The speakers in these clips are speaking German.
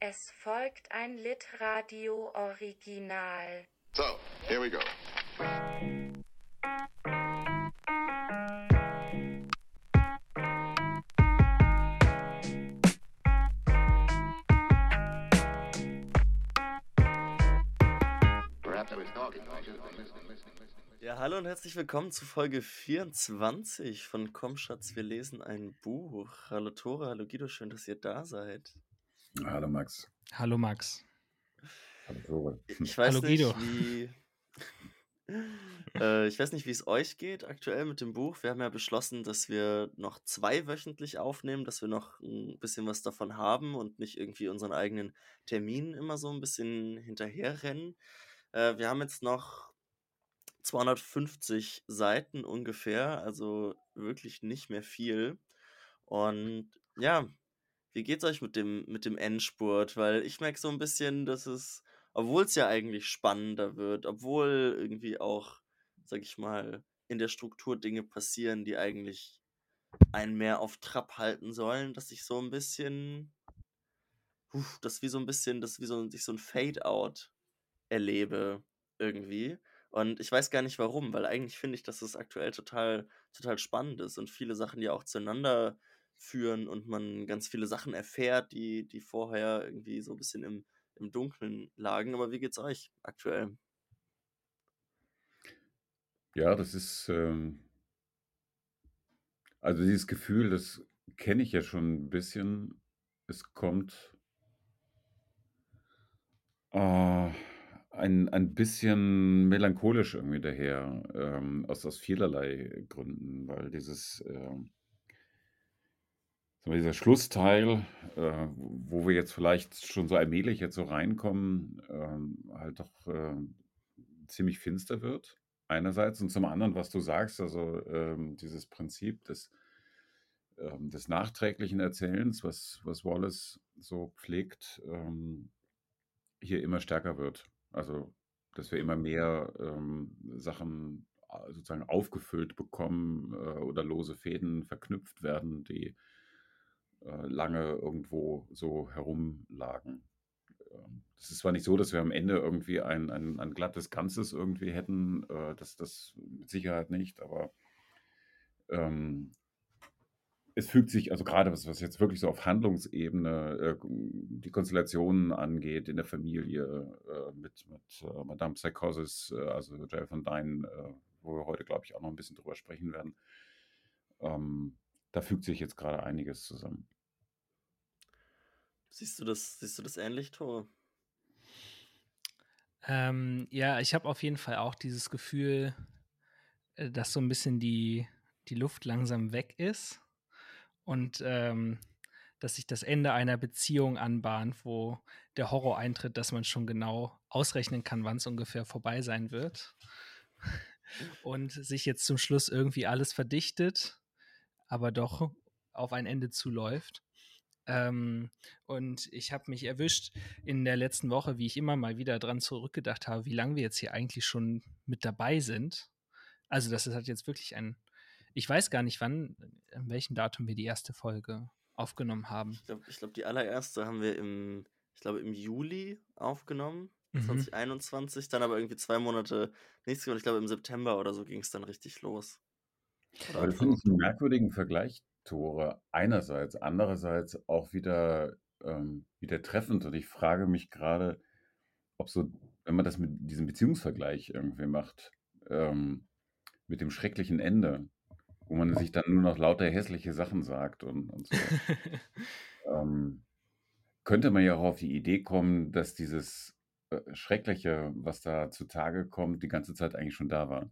Es folgt ein Litradio-Original. So, here we go. Ja, hallo und herzlich willkommen zu Folge 24 von Komm Schatz, wir lesen ein Buch. Hallo Tore, hallo Guido, schön, dass ihr da seid. Hallo Max. Hallo Max. Hallo. Ich weiß Hallo, nicht, Guido. wie äh, ich weiß nicht, wie es euch geht aktuell mit dem Buch. Wir haben ja beschlossen, dass wir noch zweiwöchentlich aufnehmen, dass wir noch ein bisschen was davon haben und nicht irgendwie unseren eigenen Terminen immer so ein bisschen hinterherrennen. Äh, wir haben jetzt noch 250 Seiten ungefähr, also wirklich nicht mehr viel. Und ja, wie geht's euch mit dem, mit dem Endspurt? Weil ich merke so ein bisschen, dass es, obwohl es ja eigentlich spannender wird, obwohl irgendwie auch, sag ich mal, in der Struktur Dinge passieren, die eigentlich einen mehr auf Trab halten sollen, dass ich so ein bisschen, puh, das wie so ein bisschen, das wie so, ich so ein Fade-out erlebe irgendwie. Und ich weiß gar nicht warum, weil eigentlich finde ich, dass es aktuell total, total spannend ist und viele Sachen, die auch zueinander führen und man ganz viele Sachen erfährt, die, die vorher irgendwie so ein bisschen im, im Dunkeln lagen. Aber wie geht's euch aktuell? Ja, das ist, ähm, also dieses Gefühl, das kenne ich ja schon ein bisschen. Es kommt äh, ein, ein bisschen melancholisch irgendwie daher, ähm, aus, aus vielerlei Gründen, weil dieses, ähm, dieser Schlussteil, äh, wo wir jetzt vielleicht schon so allmählich jetzt so reinkommen, ähm, halt doch äh, ziemlich finster wird, einerseits. Und zum anderen, was du sagst, also ähm, dieses Prinzip des, ähm, des nachträglichen Erzählens, was, was Wallace so pflegt, ähm, hier immer stärker wird. Also, dass wir immer mehr ähm, Sachen äh, sozusagen aufgefüllt bekommen äh, oder lose Fäden verknüpft werden, die lange irgendwo so herumlagen. Ähm, Es ist zwar nicht so, dass wir am Ende irgendwie ein, ein, ein glattes Ganzes irgendwie hätten, äh, das, das mit Sicherheit nicht, aber ähm, es fügt sich, also gerade was, was jetzt wirklich so auf Handlungsebene äh, die Konstellationen angeht in der Familie äh, mit, mit äh, Madame Psychosis, äh, also Jael von Dyne, äh, wo wir heute, glaube ich, auch noch ein bisschen drüber sprechen werden. Ähm, da fügt sich jetzt gerade einiges zusammen. Siehst du das, siehst du das ähnlich, Tore? Ähm, ja, ich habe auf jeden Fall auch dieses Gefühl, äh, dass so ein bisschen die, die Luft langsam weg ist und ähm, dass sich das Ende einer Beziehung anbahnt, wo der Horror eintritt, dass man schon genau ausrechnen kann, wann es ungefähr vorbei sein wird. Und sich jetzt zum Schluss irgendwie alles verdichtet, aber doch auf ein Ende zuläuft. Ähm, und ich habe mich erwischt in der letzten Woche, wie ich immer mal wieder dran zurückgedacht habe, wie lange wir jetzt hier eigentlich schon mit dabei sind. Also, das ist halt jetzt wirklich ein. Ich weiß gar nicht, wann, an welchem Datum wir die erste Folge aufgenommen haben. Ich glaube, glaub, die allererste haben wir im, ich glaube, im Juli aufgenommen, Mhm. 2021, dann aber irgendwie zwei Monate nichts gemacht. Ich glaube, im September oder so ging es dann richtig los. Oder Aber das finde ich einen merkwürdigen Vergleich, Tore. Einerseits, andererseits auch wieder, ähm, wieder treffend. Und ich frage mich gerade, ob so, wenn man das mit diesem Beziehungsvergleich irgendwie macht, ähm, mit dem schrecklichen Ende, wo man sich dann nur noch lauter hässliche Sachen sagt und, und so, ähm, könnte man ja auch auf die Idee kommen, dass dieses äh, Schreckliche, was da zutage kommt, die ganze Zeit eigentlich schon da war.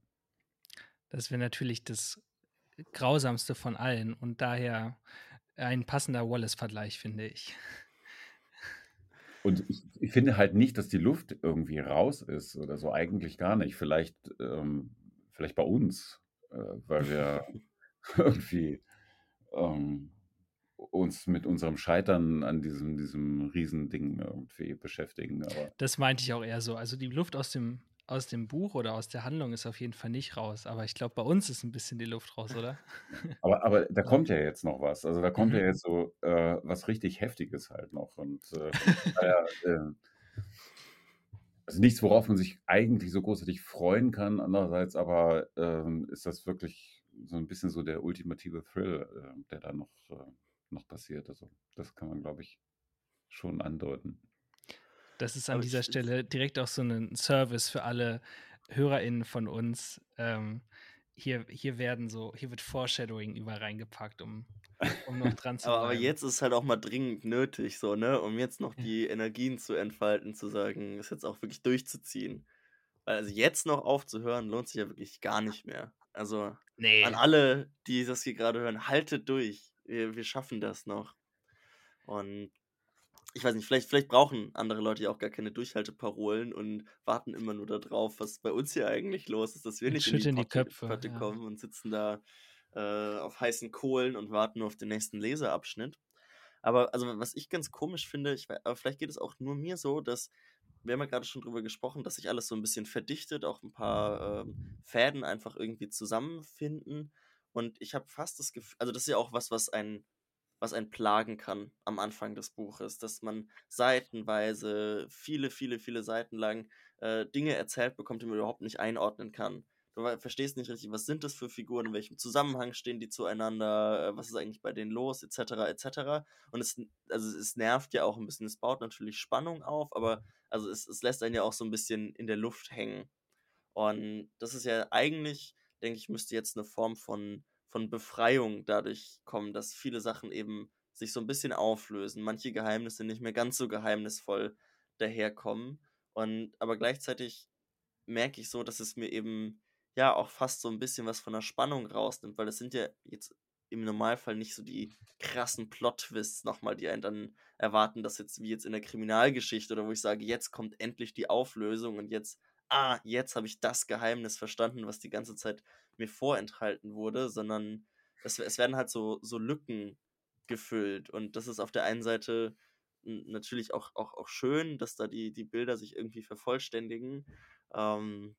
Das wäre natürlich das Grausamste von allen und daher ein passender Wallace-Vergleich, finde ich. Und ich, ich finde halt nicht, dass die Luft irgendwie raus ist oder so, eigentlich gar nicht. Vielleicht, ähm, vielleicht bei uns, äh, weil wir irgendwie ähm, uns mit unserem Scheitern an diesem, diesem Riesending irgendwie beschäftigen. Aber Das meinte ich auch eher so. Also die Luft aus dem, aus dem Buch oder aus der Handlung ist auf jeden Fall nicht raus. Aber ich glaube, bei uns ist ein bisschen die Luft raus, oder? Aber, aber da kommt ja jetzt noch was. Also da kommt ja Mhm. jetzt so äh, was richtig Heftiges halt noch. Und äh, äh, also nichts, worauf man sich eigentlich so großartig freuen kann. Andererseits aber ähm, ist das wirklich so ein bisschen so der ultimative Thrill, äh, der da noch, äh, noch passiert. Also das kann man, glaube ich, schon andeuten. Das ist an Aber dieser ich- Stelle direkt auch so ein Service für alle HörerInnen von uns. Ähm, hier, hier werden so, hier wird Foreshadowing überall reingepackt, um, um noch dran zu Aber, aber bleiben. jetzt ist es halt auch mal dringend nötig, so, ne? Um jetzt noch die Energien zu entfalten, zu sagen, es jetzt auch wirklich durchzuziehen. Weil also jetzt noch aufzuhören, lohnt sich ja wirklich gar nicht mehr. Also Nee. an alle, die das hier gerade hören, haltet durch. Wir, wir schaffen das noch. Und ich weiß nicht, vielleicht, vielleicht brauchen andere Leute ja auch gar keine Durchhalteparolen und warten immer nur darauf, was bei uns hier eigentlich los ist, dass wir Und nicht in die, schütteln die Potte, Köpfe, Pötte ja. kommen und sitzen da äh, auf heißen Kohlen und warten nur auf den nächsten Leseabschnitt. Aber also was ich ganz komisch finde, ich, aber vielleicht geht es auch nur mir so, dass wir haben ja gerade schon drüber gesprochen, dass sich alles so ein bisschen verdichtet, auch ein paar ähm, Fäden einfach irgendwie zusammenfinden. Und ich habe fast das Gefühl, also das ist ja auch was, was ein, was einen plagen kann am Anfang des Buches, dass man seitenweise, viele, viele, viele Seiten lang äh, Dinge erzählt bekommt, die man überhaupt nicht einordnen kann. Du verstehst nicht richtig, was sind das für Figuren, in welchem Zusammenhang stehen die zueinander, äh, was ist eigentlich bei denen los, etc., etc. Und es, also es nervt ja auch ein bisschen, es baut natürlich Spannung auf, aber also es, es lässt einen ja auch so ein bisschen in der Luft hängen. Und das ist ja eigentlich, denke ich, müsste jetzt eine Form von, von Befreiung dadurch kommen, dass viele Sachen eben sich so ein bisschen auflösen, manche Geheimnisse nicht mehr ganz so geheimnisvoll daherkommen. Und aber gleichzeitig merke ich so, dass es mir eben ja auch fast so ein bisschen was von der Spannung rausnimmt, weil das sind ja jetzt im Normalfall nicht so die krassen Plot-Twists nochmal, die einen dann erwarten, dass jetzt wie jetzt in der Kriminalgeschichte oder wo ich sage, jetzt kommt endlich die Auflösung und jetzt, ah, jetzt habe ich das Geheimnis verstanden, was die ganze Zeit mir vorenthalten wurde, sondern es, es werden halt so, so Lücken gefüllt und das ist auf der einen Seite natürlich auch, auch, auch schön, dass da die, die Bilder sich irgendwie vervollständigen. Ähm,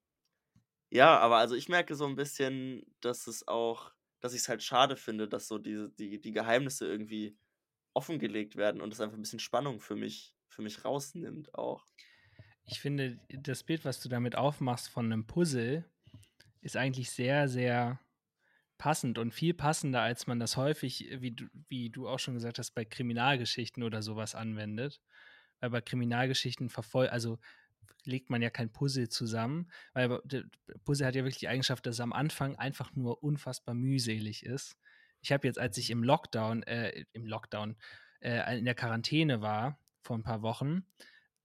ja, aber also ich merke so ein bisschen, dass es auch, dass ich es halt schade finde, dass so diese, die, die Geheimnisse irgendwie offengelegt werden und es einfach ein bisschen Spannung für mich, für mich rausnimmt auch. Ich finde, das Bild, was du damit aufmachst von einem Puzzle, ist eigentlich sehr, sehr passend und viel passender, als man das häufig, wie du, wie du auch schon gesagt hast, bei Kriminalgeschichten oder sowas anwendet. Weil bei Kriminalgeschichten verfolgt, also legt man ja kein Puzzle zusammen, weil Puzzle hat ja wirklich die Eigenschaft, dass es am Anfang einfach nur unfassbar mühselig ist. Ich habe jetzt, als ich im Lockdown, äh, im Lockdown, äh, in der Quarantäne war, vor ein paar Wochen,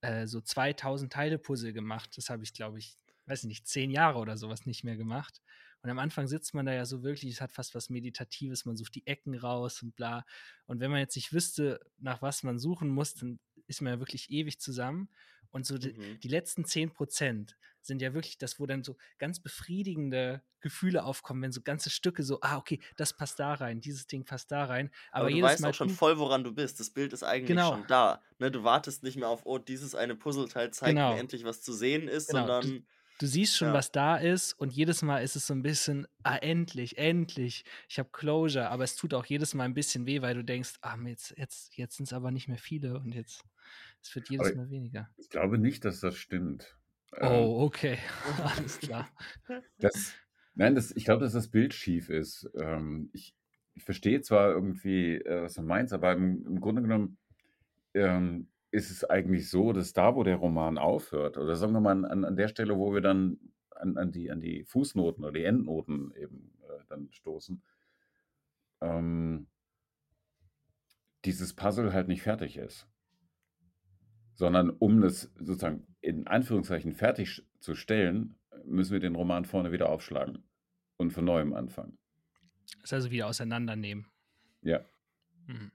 äh, so 2000 Teile Puzzle gemacht. Das habe ich, glaube ich, weiß nicht, zehn Jahre oder sowas nicht mehr gemacht. Und am Anfang sitzt man da ja so wirklich, es hat fast was Meditatives, man sucht die Ecken raus und bla. Und wenn man jetzt nicht wüsste, nach was man suchen muss, dann ist man ja wirklich ewig zusammen. Und so die, Mhm. die letzten 10 Prozent sind ja wirklich das, wo dann so ganz befriedigende Gefühle aufkommen, wenn so ganze Stücke so, ah, okay, das passt da rein, dieses Ding passt da rein. Aber, Aber, du jedes weißt Mal auch schon voll, woran du bist. Das Bild ist eigentlich Genau. schon da. Ne, du wartest nicht mehr auf, oh, dieses eine Puzzleteil zeigt Genau. mir endlich, was zu sehen ist, Genau, du- sondern Du siehst schon, Ja. was da ist und jedes Mal ist es so ein bisschen, ah, endlich, endlich, ich habe Closure, aber es tut auch jedes Mal ein bisschen weh, weil du denkst, ah, jetzt, jetzt, jetzt sind es aber nicht mehr viele und jetzt, es wird jedes Aber- Mal weniger. Ich glaube nicht, dass das stimmt. Ähm, Oh, okay, alles klar. Das, nein, das, ich glaube, dass das Bild schief ist. Ähm, ich, ich verstehe zwar irgendwie, äh, was du meinst, aber im, im Grunde genommen ähm, ist es eigentlich so, dass da, wo der Roman aufhört, oder sagen wir mal an, an der Stelle, wo wir dann an, an, die, an die Fußnoten oder die Endnoten eben äh, dann stoßen, ähm, dieses Puzzle halt nicht fertig ist. Sondern um das sozusagen in Anführungszeichen fertig zu stellen, müssen wir den Roman vorne wieder aufschlagen und von neuem anfangen. Das ist also wieder auseinandernehmen. Ja. Mhm.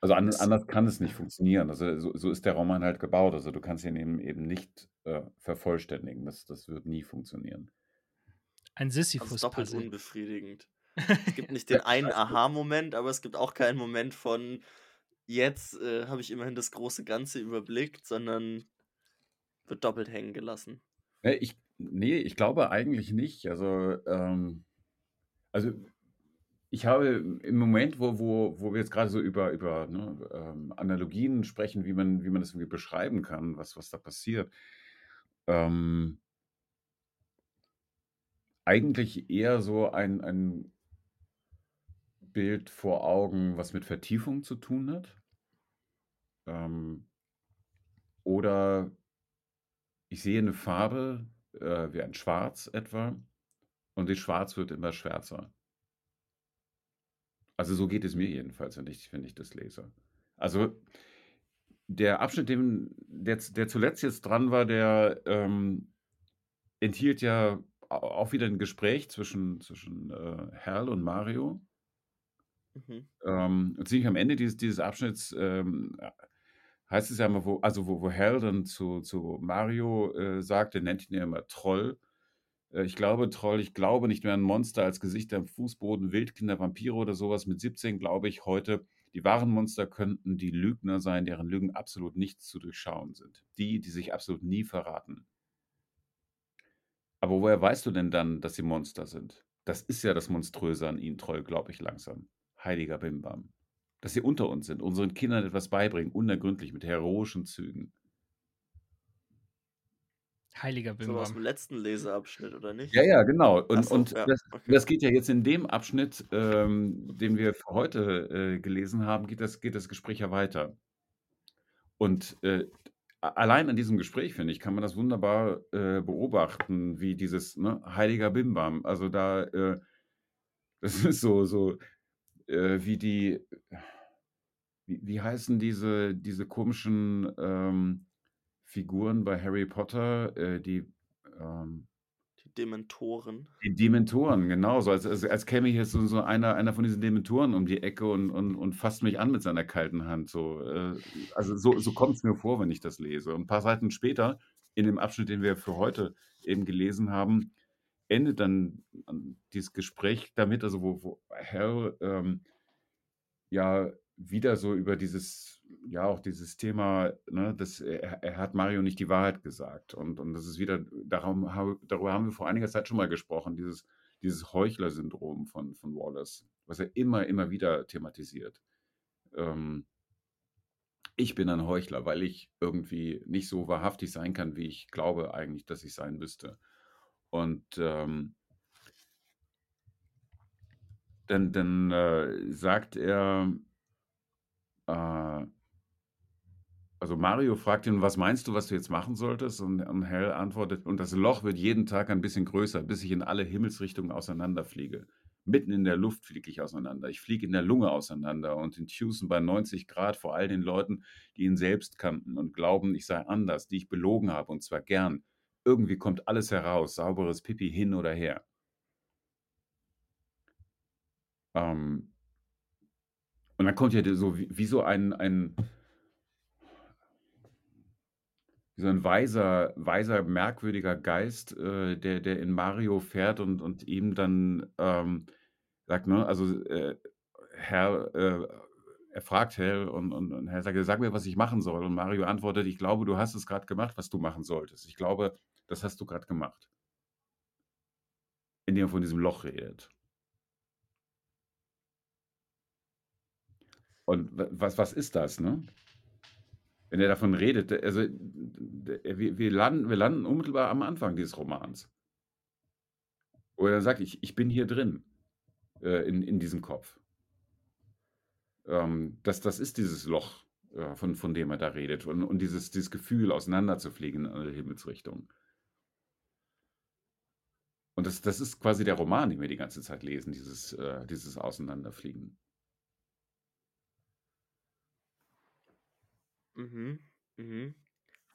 Also an, anders kann es nicht funktionieren. Also so, so ist der Roman halt gebaut. Also du kannst ihn eben, eben nicht äh, vervollständigen. Das, das wird nie funktionieren. Ein also es ist doppelt unbefriedigend. Es gibt nicht den einen Aha-Moment, aber es gibt auch keinen Moment von jetzt äh, habe ich immerhin das große Ganze überblickt, sondern wird doppelt hängen gelassen. Ne, ich ne, ich glaube eigentlich nicht. Also, ähm also, ich habe im Moment, wo wo wo wir jetzt gerade so über über, ne, ähm, Analogien sprechen, wie man wie man das irgendwie beschreiben kann, was was da passiert, ähm eigentlich eher so ein ein Bild vor Augen, was mit Vertiefung zu tun hat. Ähm oder ich sehe eine Farbe, äh, wie ein Schwarz etwa, und das Schwarz wird immer schwärzer. Also, so geht es mir jedenfalls, wenn ich wenn ich das lese. Also, der Abschnitt, den der der zuletzt jetzt dran war, der, ähm, enthielt ja auch wieder ein Gespräch zwischen zwischen, äh, Hal und Mario. Mhm. Ähm, und ziemlich am Ende dieses dieses Abschnitts, ähm, heißt es ja immer, wo also, wo wo Hal dann zu zu Mario, äh, sagt er nennt ihn ja immer Troll. Äh, ich glaube Troll, ich glaube nicht mehr an Monster als Gesichter am Fußboden, Wildkinder, Vampire oder sowas. Mit 17 glaube ich heute, die wahren Monster könnten die Lügner sein, deren Lügen absolut nicht zu durchschauen sind. Die, die sich absolut nie verraten. Aber woher weißt du denn dann, dass sie Monster sind? Das ist ja das Monströse an ihnen, Troll, glaube ich langsam. Heiliger Bimbam. Dass sie unter uns sind, unseren Kindern etwas beibringen, unergründlich, mit heroischen Zügen. Heiliger So aus Bimbam. dem letzten Leseabschnitt, oder nicht? Ja, ja, genau. Und, so, und ja, das, okay. das geht ja jetzt in dem Abschnitt, ähm, den wir für heute äh, gelesen haben, geht das, geht das Gespräch ja weiter. Und äh, allein an diesem Gespräch, finde ich, kann man das wunderbar äh, beobachten, wie dieses ne, heiliger Bimbam. Also da, äh, das ist so, so äh, wie die, wie, wie heißen diese, diese komischen ähm, Figuren bei Harry Potter, äh, die, ähm, Die Dementoren. die Dementoren, genau, so als, als, als käme hier so, so einer, einer von diesen Dementoren um die Ecke und, und, und fasst mich an mit seiner kalten Hand. So, äh, also so, so kommt es mir vor, wenn ich das lese. Und ein paar Seiten später, in dem Abschnitt, den wir für heute eben gelesen haben, endet dann ähm, dieses Gespräch damit, also wo, wo Hal ähm, ja wieder so über dieses, ja auch dieses Thema, ne, dass er, er hat Mario nicht die Wahrheit gesagt. Und, und das ist wieder, darum, darüber haben wir vor einiger Zeit schon mal gesprochen, dieses, dieses Heuchler-Syndrom von, von Wallace, was er immer, immer wieder thematisiert. Ähm, ich bin ein Heuchler, weil ich irgendwie nicht so wahrhaftig sein kann, wie ich glaube eigentlich, dass ich sein müsste. Und ähm, dann, dann äh, sagt er, äh, also Mario fragt ihn, was meinst du, was du jetzt machen solltest? Und, und Hal antwortet, und das Loch wird jeden Tag ein bisschen größer, bis ich in alle Himmelsrichtungen auseinanderfliege. Mitten in der Luft fliege ich auseinander. Ich fliege in der Lunge auseinander und in Tucson bei 90 Grad vor all den Leuten, die ihn selbst kannten und glauben, ich sei anders, die ich belogen habe und zwar gern. Irgendwie kommt alles heraus, sauberes Pipi hin oder her. Ähm, und dann kommt ja so wie, wie so ein, ein wie so ein weiser, weiser, merkwürdiger Geist, äh, der, der in Mario fährt und, und ihm dann ähm, sagt, ne, also äh, Herr, äh, er fragt Hal und, und, und Herr sagt, sag mir, was ich machen soll. Und Mario antwortet, ich glaube, du hast es gerade gemacht, was du machen solltest. Ich glaube, das hast du gerade gemacht. Indem er von diesem Loch redet. Und wa- was, was ist das, ne? Wenn er davon redet, also wir, wir, landen, wir landen unmittelbar am Anfang dieses Romans. Wo er dann sagt, ich, ich bin hier drin, äh, in, in diesem Kopf. Ähm, das, das ist dieses Loch, äh, von, von dem er da redet. Und, und dieses, dieses Gefühl, auseinanderzufliegen in alle Himmelsrichtungen. Und das, das ist quasi der Roman, den wir die ganze Zeit lesen, dieses, äh, dieses Auseinanderfliegen. Mhm. Mhm.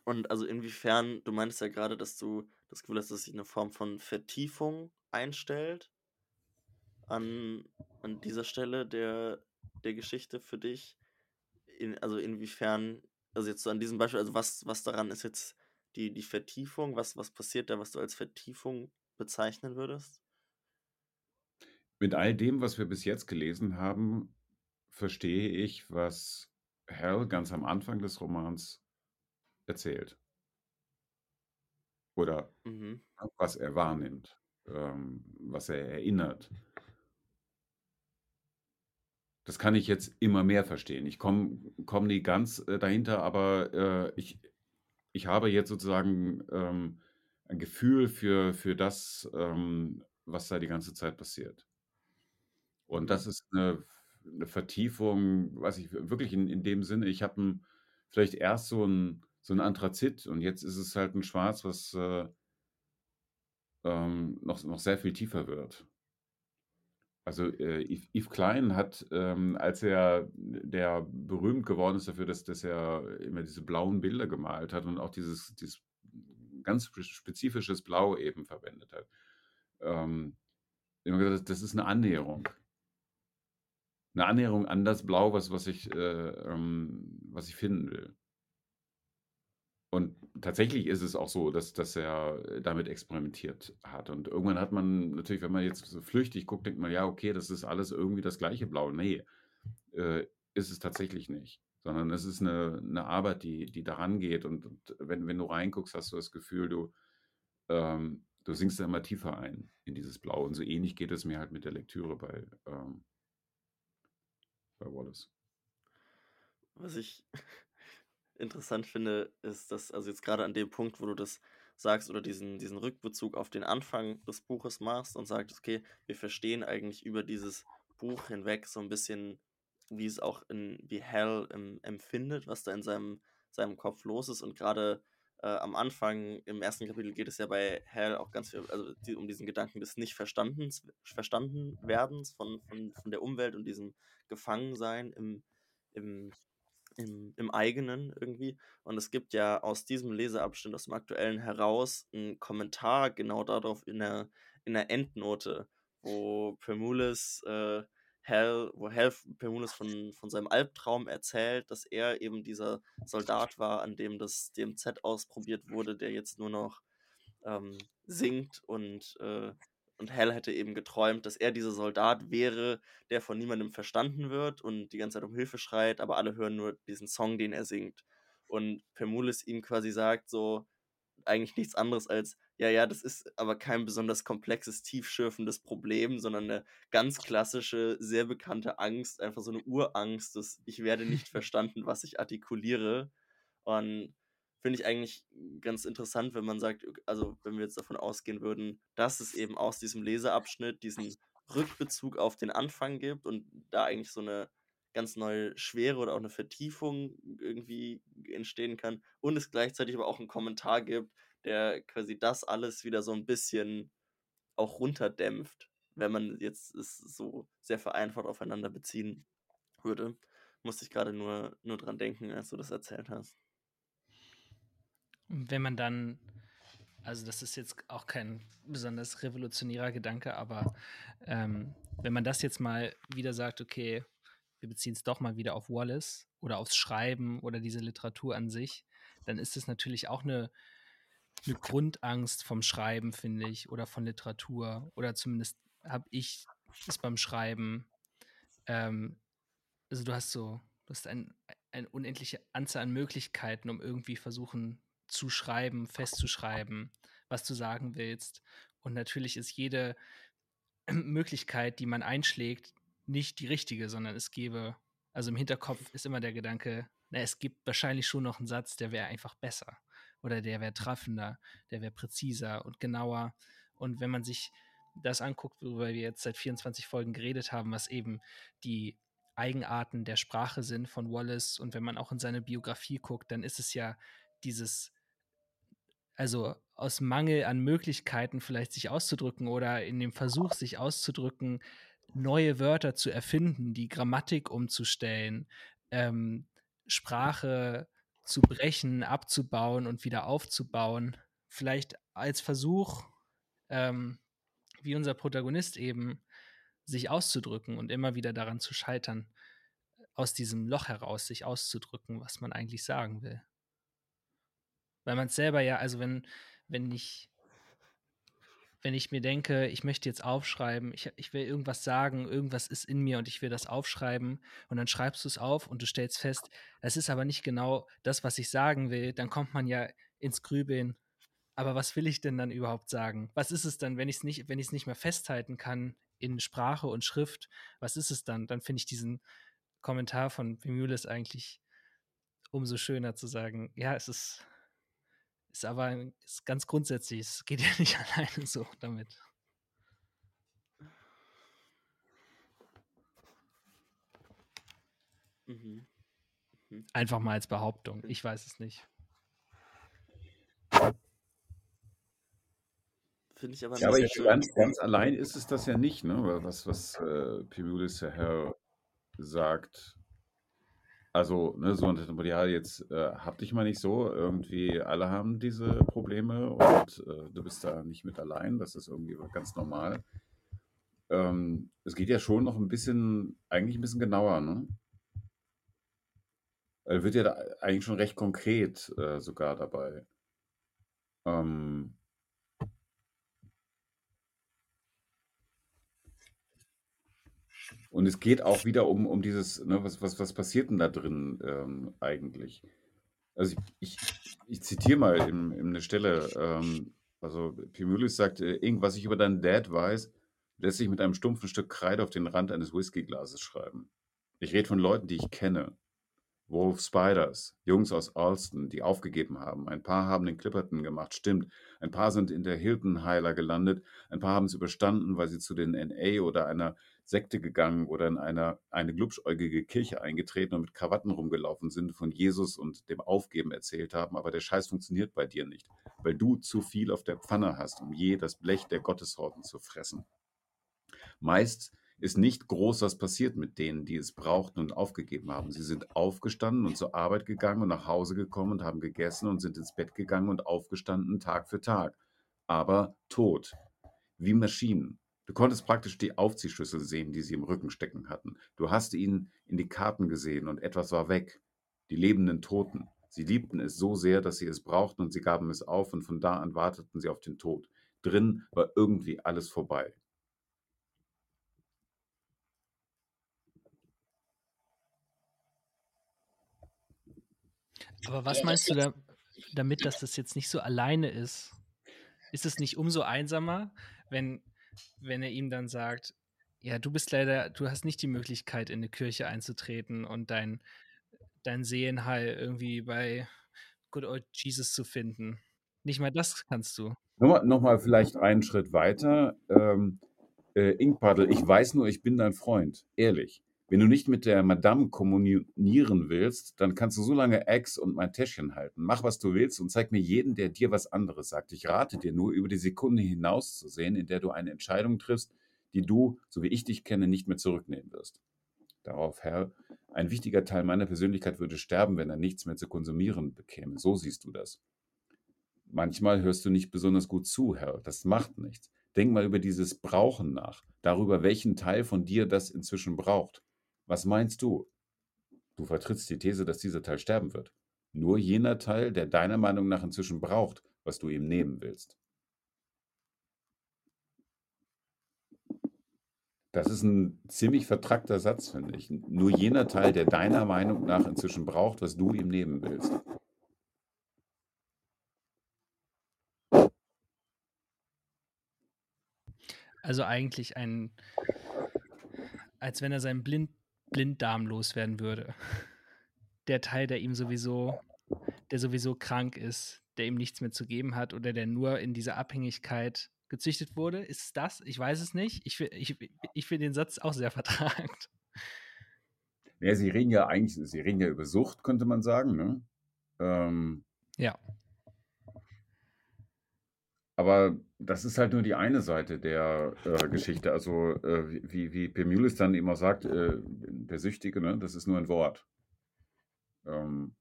Und also inwiefern, du meinst ja gerade, dass du das Gefühl hast, dass sich eine Form von Vertiefung einstellt an, an dieser Stelle der, der Geschichte für dich. In, also inwiefern, also jetzt so an diesem Beispiel, also was, was daran ist jetzt die, die Vertiefung, was, was passiert da, was du als Vertiefung bezeichnen würdest? Mit all dem, was wir bis jetzt gelesen haben, verstehe ich, was Hal ganz am Anfang des Romans erzählt. oder Mhm. was er wahrnimmt, ähm, was er erinnert. Das kann ich jetzt immer mehr verstehen. Ich komme komm nie ganz äh, dahinter, aber äh, ich, ich habe jetzt sozusagen ähm, ein Gefühl für, für das, ähm, was da die ganze Zeit passiert. Und Mhm. das ist eine, eine Vertiefung, was ich wirklich in, in dem Sinne, ich habe vielleicht erst so ein, so ein Anthrazit und jetzt ist es halt ein Schwarz, was äh, ähm, noch, noch sehr viel tiefer wird. Also äh, Yves, Yves Klein hat, ähm, als er der berühmt geworden ist dafür, dass, dass er immer diese blauen Bilder gemalt hat und auch dieses, dieses ganz spe- spezifisches Blau eben verwendet hat. Ähm, gesagt, das ist eine Annäherung. Eine Annäherung an das Blau, was, was, ich, äh, ähm, was ich finden will. Und tatsächlich ist es auch so, dass, dass er damit experimentiert hat. Und irgendwann hat man natürlich, wenn man jetzt so flüchtig guckt, denkt man, ja, okay, das ist alles irgendwie das gleiche Blau. Nee, äh, ist es tatsächlich nicht. Sondern es ist eine, eine Arbeit, die, die daran geht. Und, und wenn, wenn du reinguckst, hast du das Gefühl, du, ähm, du sinkst da immer tiefer ein in dieses Blau. Und so ähnlich geht es mir halt mit der Lektüre bei, ähm, bei Wallace. Was ich interessant finde, ist, dass, also jetzt gerade an dem Punkt, wo du das sagst oder diesen, diesen Rückbezug auf den Anfang des Buches machst und sagst, okay, wir verstehen eigentlich über dieses Buch hinweg so ein bisschen, wie es auch in, wie Hal ähm, empfindet, was da in seinem, seinem Kopf los ist. Und gerade äh, am Anfang, im ersten Kapitel geht es ja bei Hal auch ganz viel, also die, um diesen Gedanken des Nicht-Verstandens, verstanden werdens von, von, von der Umwelt und diesem Gefangensein im, im im, im eigenen irgendwie. Und es gibt ja aus diesem Leseabschnitt, aus dem aktuellen heraus, einen Kommentar genau darauf in der, in der Endnote, wo Permulis äh, Hal, wo Hal Permulis von, von seinem Albtraum erzählt, dass er eben dieser Soldat war, an dem das DMZ ausprobiert wurde, der jetzt nur noch ähm, singt und äh, und Hal hätte eben geträumt, dass er dieser Soldat wäre, der von niemandem verstanden wird und die ganze Zeit um Hilfe schreit, aber alle hören nur diesen Song, den er singt. Und Permulis ihm quasi sagt, so eigentlich nichts anderes als, ja, ja, das ist aber kein besonders komplexes, tiefschürfendes Problem, sondern eine ganz klassische, sehr bekannte Angst, einfach so eine Urangst, dass ich werde nicht verstanden, was ich artikuliere. Und finde ich eigentlich ganz interessant, wenn man sagt, also wenn wir jetzt davon ausgehen würden, dass es eben aus diesem Leseabschnitt diesen Rückbezug auf den Anfang gibt und da eigentlich so eine ganz neue Schwere oder auch eine Vertiefung irgendwie entstehen kann und es gleichzeitig aber auch einen Kommentar gibt, der quasi das alles wieder so ein bisschen auch runterdämpft, wenn man jetzt es so sehr vereinfacht aufeinander beziehen würde. Musste ich gerade nur, nur dran denken, als du das erzählt hast. Wenn man dann, also das ist jetzt auch kein besonders revolutionärer Gedanke, aber ähm, wenn man das jetzt mal wieder sagt, okay, wir beziehen es doch mal wieder auf Wallace oder aufs Schreiben oder diese Literatur an sich, dann ist es natürlich auch eine, eine Grundangst vom Schreiben, finde ich, oder von Literatur. Oder zumindest habe ich es beim Schreiben. Ähm, also du hast so, du hast ein, eine unendliche Anzahl an Möglichkeiten, um irgendwie versuchen zu schreiben, festzuschreiben, was du sagen willst. Und natürlich ist jede Möglichkeit, die man einschlägt, nicht die richtige, sondern es gäbe, also im Hinterkopf ist immer der Gedanke, na, es gibt wahrscheinlich schon noch einen Satz, der wäre einfach besser oder der wäre treffender, der wäre präziser und genauer. Und wenn man sich das anguckt, worüber wir jetzt seit 24 Folgen geredet haben, was eben die Eigenarten der Sprache sind von Wallace und wenn man auch in seine Biografie guckt, dann ist es ja dieses, also aus Mangel an Möglichkeiten vielleicht sich auszudrücken oder in dem Versuch, sich auszudrücken, neue Wörter zu erfinden, die Grammatik umzustellen, ähm, Sprache zu brechen, abzubauen und wieder aufzubauen. Vielleicht als Versuch, ähm, wie unser Protagonist eben, sich auszudrücken und immer wieder daran zu scheitern, aus diesem Loch heraus sich auszudrücken, was man eigentlich sagen will. Weil man es selber ja, also wenn, wenn ich, wenn ich mir denke, ich möchte jetzt aufschreiben, ich, ich will irgendwas sagen, irgendwas ist in mir und ich will das aufschreiben und dann schreibst du es auf und du stellst fest, es ist aber nicht genau das, was ich sagen will, dann kommt man ja ins Grübeln, aber was will ich denn dann überhaupt sagen? Was ist es dann, wenn ich es nicht, wenn ich es nicht mehr festhalten kann in Sprache und Schrift? Was ist es dann? Dann finde ich diesen Kommentar von Vimulis eigentlich umso schöner zu sagen, ja, es ist, ist aber ist ganz grundsätzlich, es geht ja nicht alleine so damit. Mhm. Mhm. Einfach mal als Behauptung. Ich weiß es nicht. Finde ich aber Ja, aber ich, ganz, ganz allein ist es das ja nicht, ne? Was, was äh, Pimulis ja Herr sagt. Also, ne, so Motto, ja, jetzt äh, hab dich mal nicht so. Irgendwie alle haben diese Probleme und äh, du bist da nicht mit allein. Das ist irgendwie ganz normal. Ähm, es geht ja schon noch ein bisschen, eigentlich ein bisschen genauer, ne? Er wird ja da eigentlich schon recht konkret äh, sogar dabei. Ähm, Und es geht auch wieder um, um dieses, ne, was, was, was passiert denn da drin ähm, eigentlich? Also ich, ich, ich zitiere mal in, in eine Stelle, ähm, also Pimulis sagt, äh, Ing, was ich über deinen Dad weiß, lässt sich mit einem stumpfen Stück Kreide auf den Rand eines Whiskyglases schreiben. Ich rede von Leuten, die ich kenne. Wolf Spiders, Jungs aus Alston, die aufgegeben haben. Ein paar haben den Clipperton gemacht, stimmt. Ein paar sind in der Hilton Heiler gelandet. Ein paar haben es überstanden, weil sie zu den NA oder einer Sekte gegangen oder in einer, eine glubschäugige Kirche eingetreten und mit Krawatten rumgelaufen sind, von Jesus und dem Aufgeben erzählt haben. Aber der Scheiß funktioniert bei dir nicht, weil du zu viel auf der Pfanne hast, um je das Blech der Gotteshorten zu fressen. Meist ist nicht groß was passiert mit denen, die es brauchten und aufgegeben haben. Sie sind aufgestanden und zur Arbeit gegangen und nach Hause gekommen und haben gegessen und sind ins Bett gegangen und aufgestanden Tag für Tag. Aber tot. Wie Maschinen. Du konntest praktisch die Aufziehschlüssel sehen, die sie im Rücken stecken hatten. Du hast ihnen in die Karten gesehen und etwas war weg. Die lebenden Toten. Sie liebten es so sehr, dass sie es brauchten und sie gaben es auf und von da an warteten sie auf den Tod. Drin war irgendwie alles vorbei. Aber was meinst du da, damit, dass das jetzt nicht so alleine ist? Ist es nicht umso einsamer, wenn, wenn er ihm dann sagt, ja, du bist leider, du hast nicht die Möglichkeit, in eine Kirche einzutreten und dein, dein Seelenheil irgendwie bei Good Old Jesus zu finden. Nicht mal das kannst du. Nochmal, nochmal vielleicht einen Schritt weiter. Ähm, äh, Inkpaddel, ich weiß nur, ich bin dein Freund. Ehrlich. Wenn du nicht mit der Madame kommunizieren willst, dann kannst du so lange Ex und mein Täschchen halten. Mach, was du willst und zeig mir jeden, der dir was anderes sagt. Ich rate dir nur, über die Sekunde hinaus zu sehen, in der du eine Entscheidung triffst, die du, so wie ich dich kenne, nicht mehr zurücknehmen wirst. Darauf, Herr, ein wichtiger Teil meiner Persönlichkeit würde sterben, wenn er nichts mehr zu konsumieren bekäme. So siehst du das. Manchmal hörst du nicht besonders gut zu, Herr. Das macht nichts. Denk mal über dieses Brauchen nach, darüber, welchen Teil von dir das inzwischen braucht. Was meinst du? Du vertrittst die These, dass dieser Teil sterben wird. Nur jener Teil, der deiner Meinung nach inzwischen braucht, was du ihm nehmen willst. Das ist ein ziemlich vertrackter Satz, finde ich. Nur jener Teil, der deiner Meinung nach inzwischen braucht, was du ihm nehmen willst. Also eigentlich ein, als wenn er seinen Blind, Blinddarm loswerden würde. Der Teil, der ihm sowieso, der sowieso krank ist, der ihm nichts mehr zu geben hat oder der nur in dieser Abhängigkeit gezüchtet wurde. Ist es das? Ich weiß es nicht. Ich, ich, ich finde den Satz auch sehr vertragend. Ja, sie reden ja eigentlich, sie reden ja über Sucht, könnte man sagen. Ne? Ähm, Ja. Aber das ist halt nur die eine Seite der äh, Geschichte. Also äh, wie, wie Pemulis dann immer sagt, äh, der Süchtige, ne, das ist nur ein Wort. Ähm,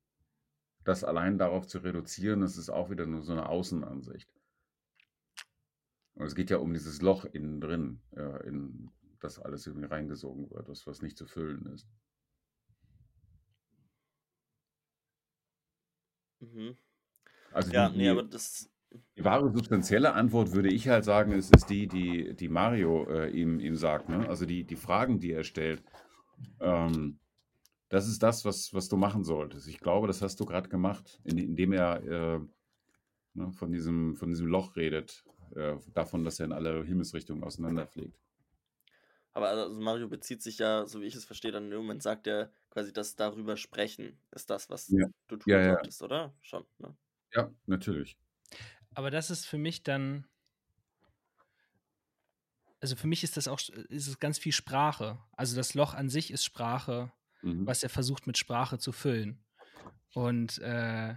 das allein darauf zu reduzieren, das ist auch wieder nur so eine Außenansicht. Und es geht ja um dieses Loch innen drin, in das alles irgendwie reingesogen wird, das was nicht zu füllen ist. Mhm. Also Ja, die, nee, aber das. Die wahre substanzielle Antwort würde ich halt sagen, ist, ist die, die, die Mario äh, ihm, ihm sagt. Ne? Also die, die Fragen, die er stellt. Ähm, das ist das, was, was du machen solltest. Ich glaube, das hast du gerade gemacht, in- indem er äh, ne, von, diesem, von diesem Loch redet, äh, davon, dass er in alle Himmelsrichtungen auseinanderfliegt. Aber also Mario bezieht sich ja, so wie ich es verstehe, dann im Moment sagt er quasi, dass darüber sprechen ist das, was Ja, du tun ja, ja, solltest, oder? Schon, ne? ja, natürlich. Aber das ist für mich dann, also für mich ist das auch, ist es ganz viel Sprache. Also das Loch an sich ist Sprache, Mhm. was er versucht mit Sprache zu füllen. Und äh,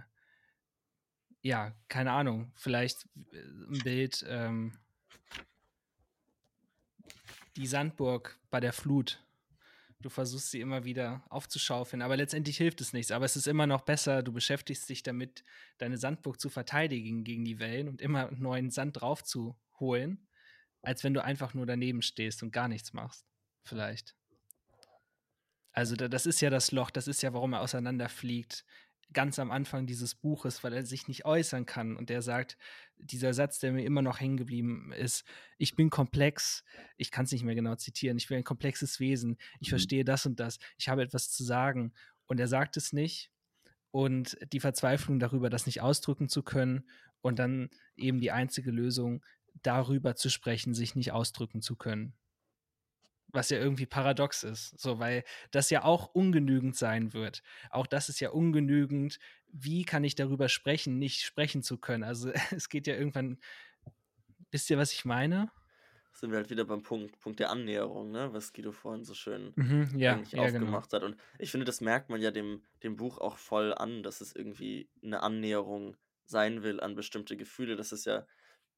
ja, keine Ahnung, vielleicht äh, ein Bild, ähm, die Sandburg bei der Flut. Du versuchst sie immer wieder aufzuschaufeln, aber letztendlich hilft es nichts. Aber es ist immer noch besser, du beschäftigst dich damit, deine Sandburg zu verteidigen gegen die Wellen und immer neuen Sand drauf zu holen, als wenn du einfach nur daneben stehst und gar nichts machst. Vielleicht. Also da, das ist ja das Loch, das ist ja, warum er auseinanderfliegt. Ganz am Anfang dieses Buches, weil er sich nicht äußern kann. Und er sagt, dieser Satz, der mir immer noch hängen geblieben ist, ich bin komplex, ich kann es nicht mehr genau zitieren, ich bin ein komplexes Wesen, ich Mhm. verstehe das und das, ich habe etwas zu sagen. Und er sagt es nicht. Und die Verzweiflung darüber, das nicht ausdrücken zu können und dann eben die einzige Lösung, darüber zu sprechen, sich nicht ausdrücken zu können was ja irgendwie paradox ist, so weil das ja auch ungenügend sein wird. Auch das ist ja ungenügend. Wie kann ich darüber sprechen, nicht sprechen zu können? Also es geht ja irgendwann. Wisst ihr, was ich meine? Sind wir halt wieder beim Punkt, Punkt der Annäherung, ne? Was Guido vorhin so schön Mhm, ja, eigentlich ja, genau. aufgemacht hat. Und ich finde, das merkt man ja dem, dem Buch auch voll an, dass es irgendwie eine Annäherung sein will an bestimmte Gefühle. Das ist ja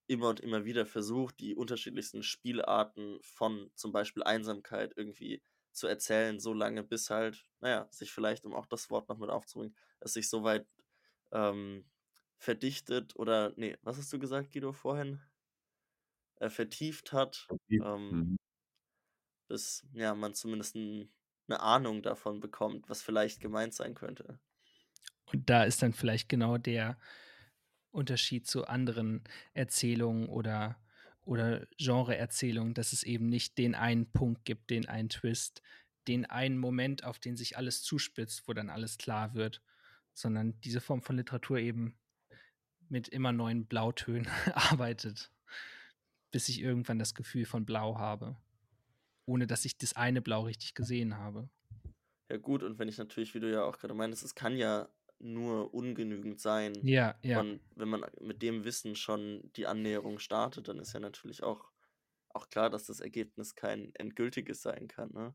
immer und immer wieder versucht, die unterschiedlichsten Spielarten von zum Beispiel Einsamkeit irgendwie zu erzählen, so lange bis halt, naja, sich vielleicht, um auch das Wort noch mit aufzubringen, es sich so weit ähm, verdichtet oder, nee, was hast du gesagt, Guido, vorhin? Äh, vertieft hat, ähm, Mhm. bis ja, man zumindest ein, eine Ahnung davon bekommt, was vielleicht gemeint sein könnte. Und da ist dann vielleicht genau der Unterschied zu anderen Erzählungen oder, oder Genre-Erzählungen, dass es eben nicht den einen Punkt gibt, den einen Twist, den einen Moment, auf den sich alles zuspitzt, wo dann alles klar wird, sondern diese Form von Literatur eben mit immer neuen Blautönen arbeitet, bis ich irgendwann das Gefühl von Blau habe, ohne dass ich das eine Blau richtig gesehen habe. Ja, gut, und wenn ich natürlich, wie du ja auch gerade meintest, es kann ja nur ungenügend sein. Ja, ja. Und wenn man mit dem Wissen schon die Annäherung startet, dann ist ja natürlich auch, auch klar, dass das Ergebnis kein endgültiges sein kann. Ne?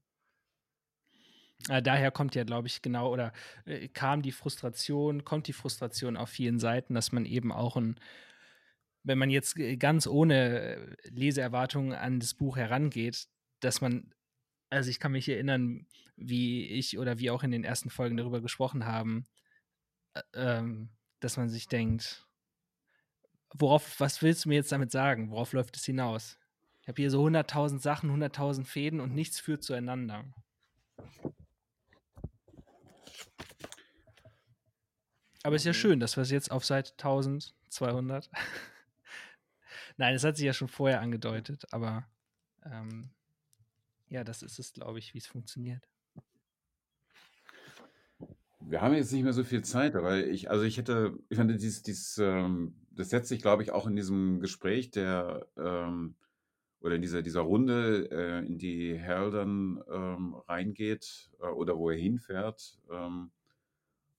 Äh, daher kommt ja, glaube ich, genau, oder äh, kam die Frustration, kommt die Frustration auf vielen Seiten, dass man eben auch ein, wenn man jetzt äh, ganz ohne äh, Leseerwartungen an das Buch herangeht, dass man, also ich kann mich erinnern, wie ich oder wie auch in den ersten Folgen darüber gesprochen haben, ähm, dass man sich denkt, worauf, was willst du mir jetzt damit sagen? Worauf läuft es hinaus? Ich habe hier so 100.000 Sachen, 100.000 Fäden und nichts führt zueinander. Aber ist ja Mhm. schön, dass wir es jetzt auf Seite 1200. Nein, es hat sich ja schon vorher angedeutet, aber ähm, ja, das ist es, glaube ich, wie es funktioniert. Wir haben jetzt nicht mehr so viel Zeit, aber ich, also ich hätte, ich finde, dies, dies, ähm, das setzt sich, glaube ich, auch in diesem Gespräch der, ähm, oder in dieser, dieser Runde, äh, in die Hal dann ähm, reingeht äh, oder wo er hinfährt, ähm,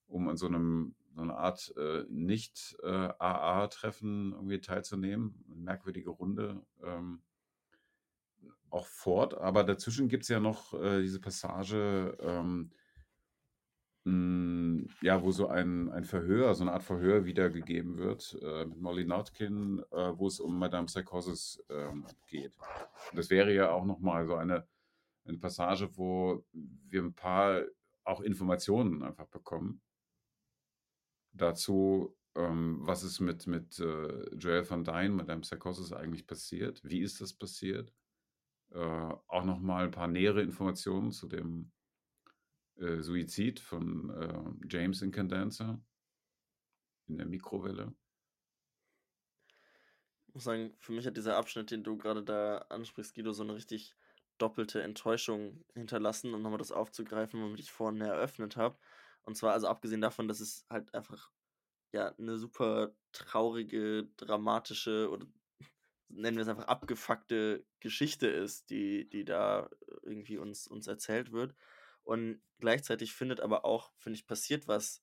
um an so einem so eine Art äh, Nicht-AA-Treffen irgendwie teilzunehmen. Eine merkwürdige Runde. Ähm, auch fort, aber dazwischen gibt es ja noch äh, diese Passage, ähm, mh, ja, wo so ein, ein Verhör, so eine Art Verhör wiedergegeben wird äh, mit Molly Notkin, äh, wo es um Madame Psychosis ähm, geht. Und das wäre ja auch nochmal so eine, eine Passage, wo wir ein paar auch Informationen einfach bekommen dazu, ähm, was ist mit, mit äh, Joel van Dyne, Madame Psychosis eigentlich passiert, wie ist das passiert. Äh, auch nochmal ein paar nähere Informationen zu dem äh, Suizid von äh, James Incandenza in der Mikrowelle. Ich muss sagen, für mich hat dieser Abschnitt, den du gerade da ansprichst, Guido, so eine richtig doppelte Enttäuschung hinterlassen, um nochmal das aufzugreifen, womit ich vorhin eröffnet habe. Und zwar, also abgesehen davon, dass es halt einfach ja eine super traurige, dramatische oder nennen wir es einfach abgefuckte Geschichte ist, die, die da irgendwie uns, uns erzählt wird. Und gleichzeitig findet aber auch, finde ich, passiert was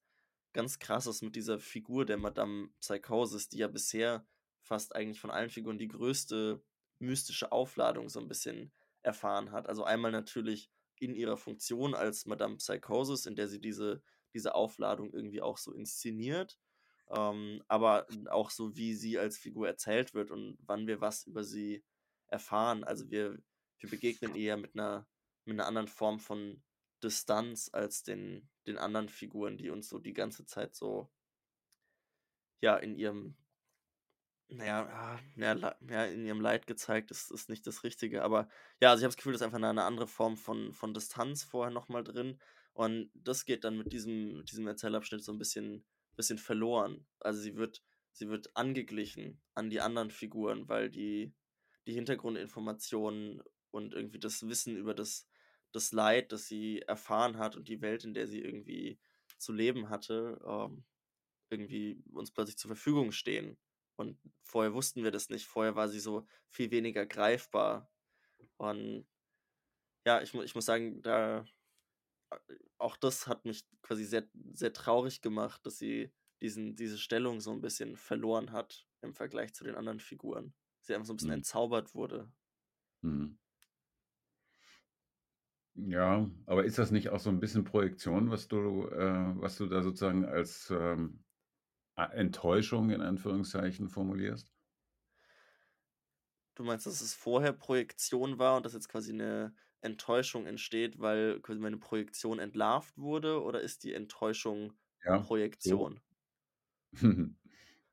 ganz krasses mit dieser Figur der Madame Psychosis, die ja bisher fast eigentlich von allen Figuren die größte mystische Aufladung so ein bisschen erfahren hat. Also einmal natürlich in ihrer Funktion als Madame Psychosis, in der sie diese, diese Aufladung irgendwie auch so inszeniert, ähm, aber auch so, wie sie als Figur erzählt wird und wann wir was über sie erfahren. Also wir, wir begegnen eher mit einer, mit einer anderen Form von Distanz als den, den anderen Figuren, die uns so die ganze Zeit so ja in ihrem naja, ah, ja, ja, in ihrem Leid gezeigt, ist, ist nicht das Richtige. Aber ja, also ich habe das Gefühl, da ist einfach eine, eine andere Form von, von Distanz vorher nochmal drin. Und das geht dann mit diesem, mit diesem Erzählabschnitt so ein bisschen, bisschen verloren. Also sie wird, sie wird angeglichen an die anderen Figuren, weil die, die Hintergrundinformationen und irgendwie das Wissen über das, das Leid, das sie erfahren hat und die Welt, in der sie irgendwie zu leben hatte, ähm, irgendwie uns plötzlich zur Verfügung stehen. Und vorher wussten wir das nicht. Vorher war sie so viel weniger greifbar. Und ja, ich, ich muss sagen, da auch das hat mich quasi sehr, sehr traurig gemacht, dass sie diesen, diese Stellung so ein bisschen verloren hat im Vergleich zu den anderen Figuren. Sie einfach so ein bisschen mhm. entzaubert wurde. Mhm. Ja, aber ist das nicht auch so ein bisschen Projektion, was du, äh, was du da sozusagen als ähm, Enttäuschung in Anführungszeichen formulierst? Du meinst, dass es vorher Projektion war und dass jetzt quasi eine Enttäuschung entsteht, weil quasi meine Projektion entlarvt wurde, oder ist die Enttäuschung ja, Projektion? So.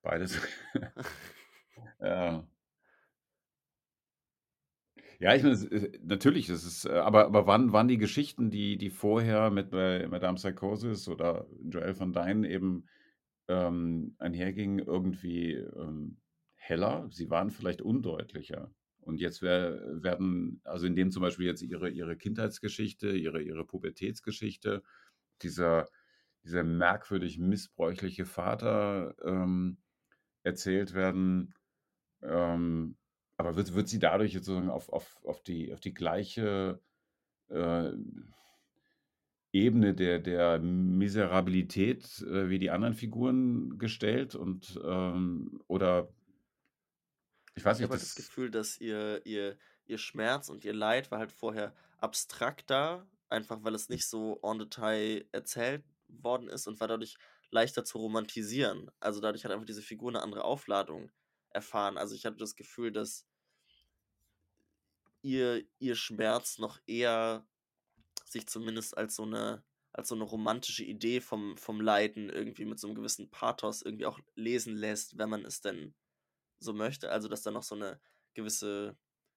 Beides. ja. Ja, ich meine, äh, natürlich, ist, äh, aber, aber wann waren die Geschichten, die, die vorher mit bei Madame Psychosis oder Joel van Dyne eben ähm, einhergingen, irgendwie ähm, heller? Sie waren vielleicht undeutlicher. Und jetzt wär, werden, also indem zum Beispiel jetzt ihre, ihre Kindheitsgeschichte, ihre, ihre Pubertätsgeschichte, dieser, dieser merkwürdig missbräuchliche Vater ähm, erzählt werden, ähm, aber wird, wird sie dadurch jetzt sozusagen auf, auf, auf, die, auf die gleiche äh, Ebene der, der Miserabilität äh, wie die anderen Figuren gestellt? Und ähm, oder ich weiß nicht. Ich habe das, das Gefühl, dass ihr, ihr, ihr Schmerz und ihr Leid war halt vorher abstrakter, einfach weil es nicht so en Detail erzählt worden ist und war dadurch leichter zu romantisieren. Also dadurch hat einfach diese Figur eine andere Aufladung erfahren. Also ich hatte das Gefühl, dass ihr, ihr Schmerz noch eher sich zumindest als so eine, als so eine romantische Idee vom, vom Leiden irgendwie mit so einem gewissen Pathos irgendwie auch lesen lässt, wenn man es denn so möchte. Also dass da noch so eine gewisse,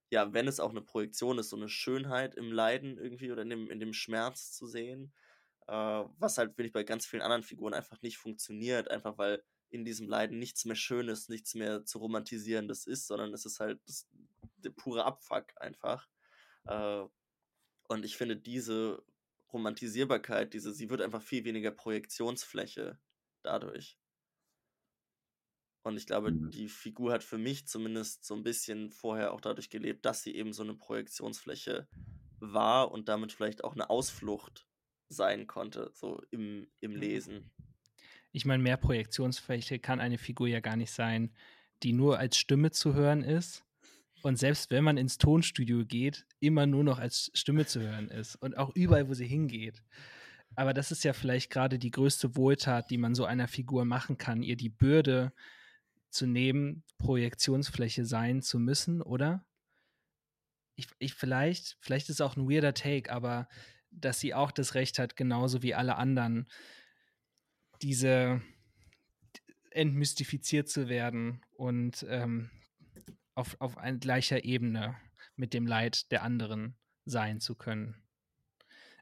ja, wenn es auch eine Projektion ist, so eine Schönheit im Leiden irgendwie oder in dem, in dem Schmerz zu sehen. Äh, was halt, finde ich, bei ganz vielen anderen Figuren einfach nicht funktioniert, einfach weil in diesem Leiden nichts mehr Schönes, nichts mehr zu romantisierendes ist, sondern es ist halt das, der pure Abfuck einfach. Äh, und ich finde diese Romantisierbarkeit, diese, sie wird einfach viel weniger Projektionsfläche dadurch. Und ich glaube, mhm. die Figur hat für mich zumindest so ein bisschen vorher auch dadurch gelebt, dass sie eben so eine Projektionsfläche war und damit vielleicht auch eine Ausflucht sein konnte, so im, im Lesen. Ich meine, mehr Projektionsfläche kann eine Figur ja gar nicht sein, die nur als Stimme zu hören ist und selbst wenn man ins Tonstudio geht, immer nur noch als Stimme zu hören ist und auch überall, wo sie hingeht. Aber das ist ja vielleicht gerade die größte Wohltat, die man so einer Figur machen kann, ihr die Bürde zu nehmen, Projektionsfläche sein zu müssen, oder? Ich, ich vielleicht, vielleicht ist es auch ein weirder Take, aber dass sie auch das Recht hat, genauso wie alle anderen, diese entmystifiziert zu werden und ähm, auf, auf ein gleicher Ebene mit dem Leid der anderen sein zu können.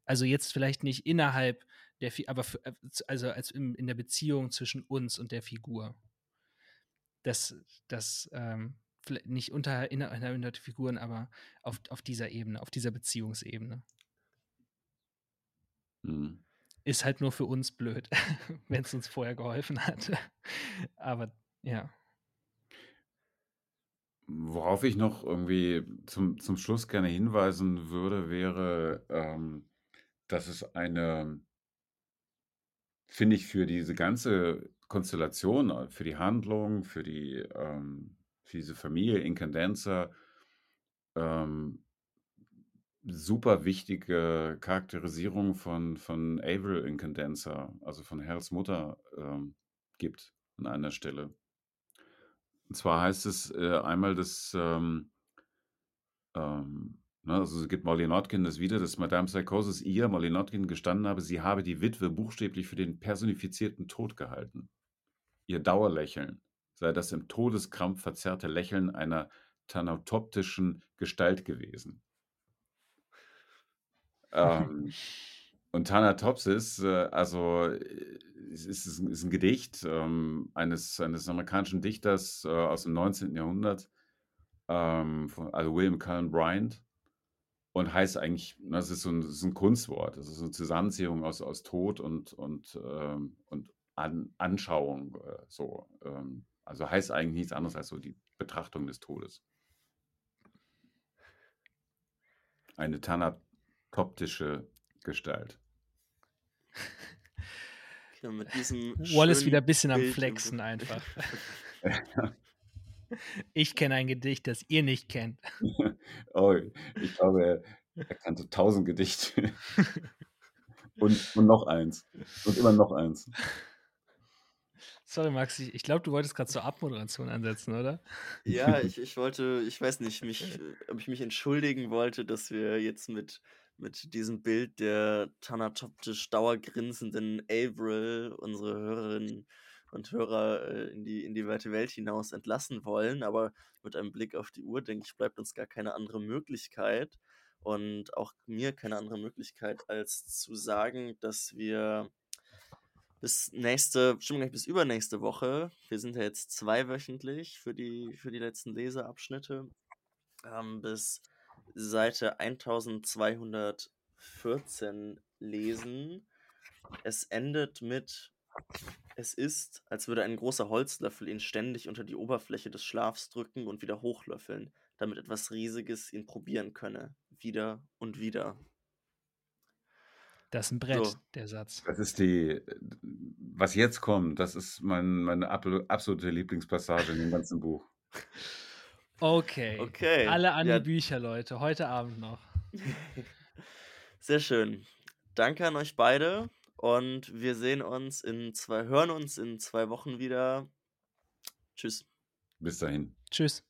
Also jetzt vielleicht nicht innerhalb der, aber für, äh, also als in, in, der Beziehung zwischen uns und der Figur. Das, das ähm, nicht unter innerhalb der Figuren, aber auf, auf dieser Ebene, auf dieser Beziehungsebene. Mhm. Ist halt nur für uns blöd, wenn es uns vorher geholfen hat. Aber ja. Worauf ich noch irgendwie zum, zum Schluss gerne hinweisen würde, wäre, ähm, dass es eine, finde ich, für diese ganze Konstellation, äh, für die Handlung, für die, ähm, für diese Familie Incandenza, ähm, super wichtige Charakterisierung von, von Avril Incandenza, also von Hells Mutter, ähm, gibt an einer Stelle. Und zwar heißt es äh, einmal, dass, ähm, ähm, ne, also gibt Molly Notkin das wieder, dass Madame Psychosis ihr, Molly Notkin, gestanden habe, sie habe die Witwe buchstäblich für den personifizierten Tod gehalten. Ihr Dauerlächeln sei das im Todeskrampf verzerrte Lächeln einer thanatoptischen Gestalt gewesen. Ähm, und Thanatopsis, äh, also äh, es ist, ist ein Gedicht ähm, eines, eines amerikanischen Dichters äh, aus dem 19. Jahrhundert, ähm, von, also William Cullen Bryant, und heißt eigentlich, das ist so ein, ist ein Kunstwort, das ist so eine Zusammenziehung aus, aus Tod und, und, ähm, und An, Anschauung, äh, so. Ähm, also heißt eigentlich nichts anderes als so die Betrachtung des Todes. Eine thanatoptische Gestalt. Ja, mit diesem Wallace wieder ein bisschen am Bild Flexen einfach. Ich kenne ein Gedicht, das ihr nicht kennt. oh, ich glaube, er, er kannte tausend Gedichte. und, und noch eins. Und immer noch eins. Sorry, Max, ich, ich glaube, du wolltest gerade zur Abmoderation ansetzen, oder? Ja, ich, ich wollte, ich weiß nicht, mich, ob ich mich entschuldigen wollte, dass wir jetzt mit, mit diesem Bild der thanatoptisch dauergrinsenden Avril unsere Hörerinnen und Hörer äh, in die, in die weite Welt hinaus entlassen wollen. Aber mit einem Blick auf die Uhr, denke ich, bleibt uns gar keine andere Möglichkeit. Und auch mir keine andere Möglichkeit, als zu sagen, dass wir bis nächste, stimmt gar nicht, bis übernächste Woche. Wir sind ja jetzt zweiwöchentlich für die, für die letzten Leseabschnitte. Ähm, bis Seite 1214 lesen. Es endet mit Es ist, als würde ein großer Holzlöffel ihn ständig unter die Oberfläche des Schlafs drücken und wieder hochlöffeln, damit etwas Riesiges ihn probieren könne. Wieder und wieder. Das ist ein Brett, So. der Satz. Das ist die, was jetzt kommt, das ist mein, meine absolute Lieblingspassage in dem ganzen Buch. Okay. Okay. Alle an Ja. die Bücher, Leute. Heute Abend noch. Sehr schön. Danke an euch beide und wir sehen uns in zwei, hören uns in zwei Wochen wieder. Tschüss. Bis dahin. Tschüss.